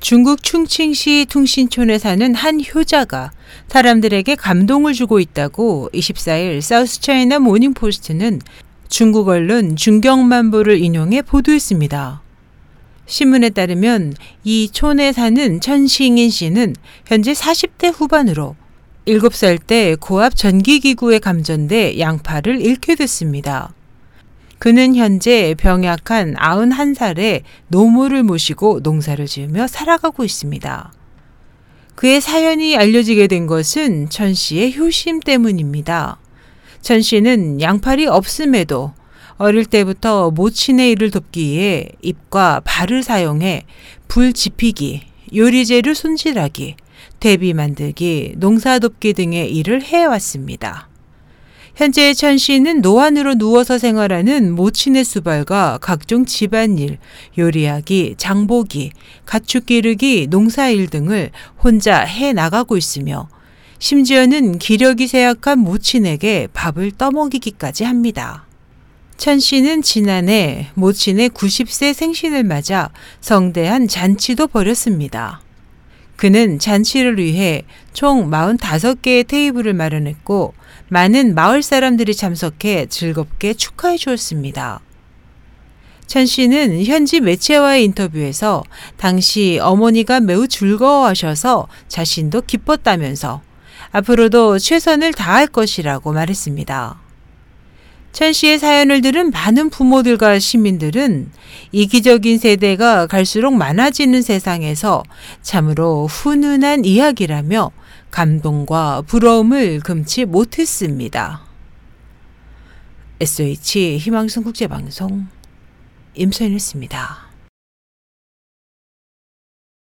중국 충칭시 퉁신촌에 사는 한 효자가 사람들에게 감동을 주고 있다고 24일 사우스차이나 모닝포스트는 중국 언론 중경만보를 인용해 보도했습니다. 신문에 따르면 이 촌에 사는 천싱인 씨는 현재 40대 후반으로 7살 때 고압 전기기구에 감전돼 양팔을 잃게 됐습니다. 그는 현재 병약한 91살의 노모를 모시고 농사를 지으며 살아가고 있습니다. 그의 사연이 알려지게 된 것은 천 씨의 효심 때문입니다. 천 씨는 양팔이 없음에도 어릴 때부터 모친의 일을 돕기 위해 입과 발을 사용해 불 지피기, 요리재를 손질하기, 대비 만들기, 농사 돕기 등의 일을 해왔습니다. 현재 천 씨는 노안으로 누워서 생활하는 모친의 수발과 각종 집안일, 요리하기, 장보기, 가축 기르기, 농사일 등을 혼자 해 나가고 있으며 심지어는 기력이 쇠약한 모친에게 밥을 떠먹이기까지 합니다. 천 씨는 지난해 모친의 90세 생신을 맞아 성대한 잔치도 벌였습니다. 그는 잔치를 위해 총 45개의 테이블을 마련했고 많은 마을 사람들이 참석해 즐겁게 축하해 주었습니다. 천 씨는 현지 매체와의 인터뷰에서 당시 어머니가 매우 즐거워하셔서 자신도 기뻤다면서 앞으로도 최선을 다할 것이라고 말했습니다. 천 씨의 사연을 들은 많은 부모들과 시민들은 이기적인 세대가 갈수록 많아지는 세상에서 참으로 훈훈한 이야기라며 감동과 부러움을 금치 못했습니다. SH 희망성 국제방송 임소연이었습니다.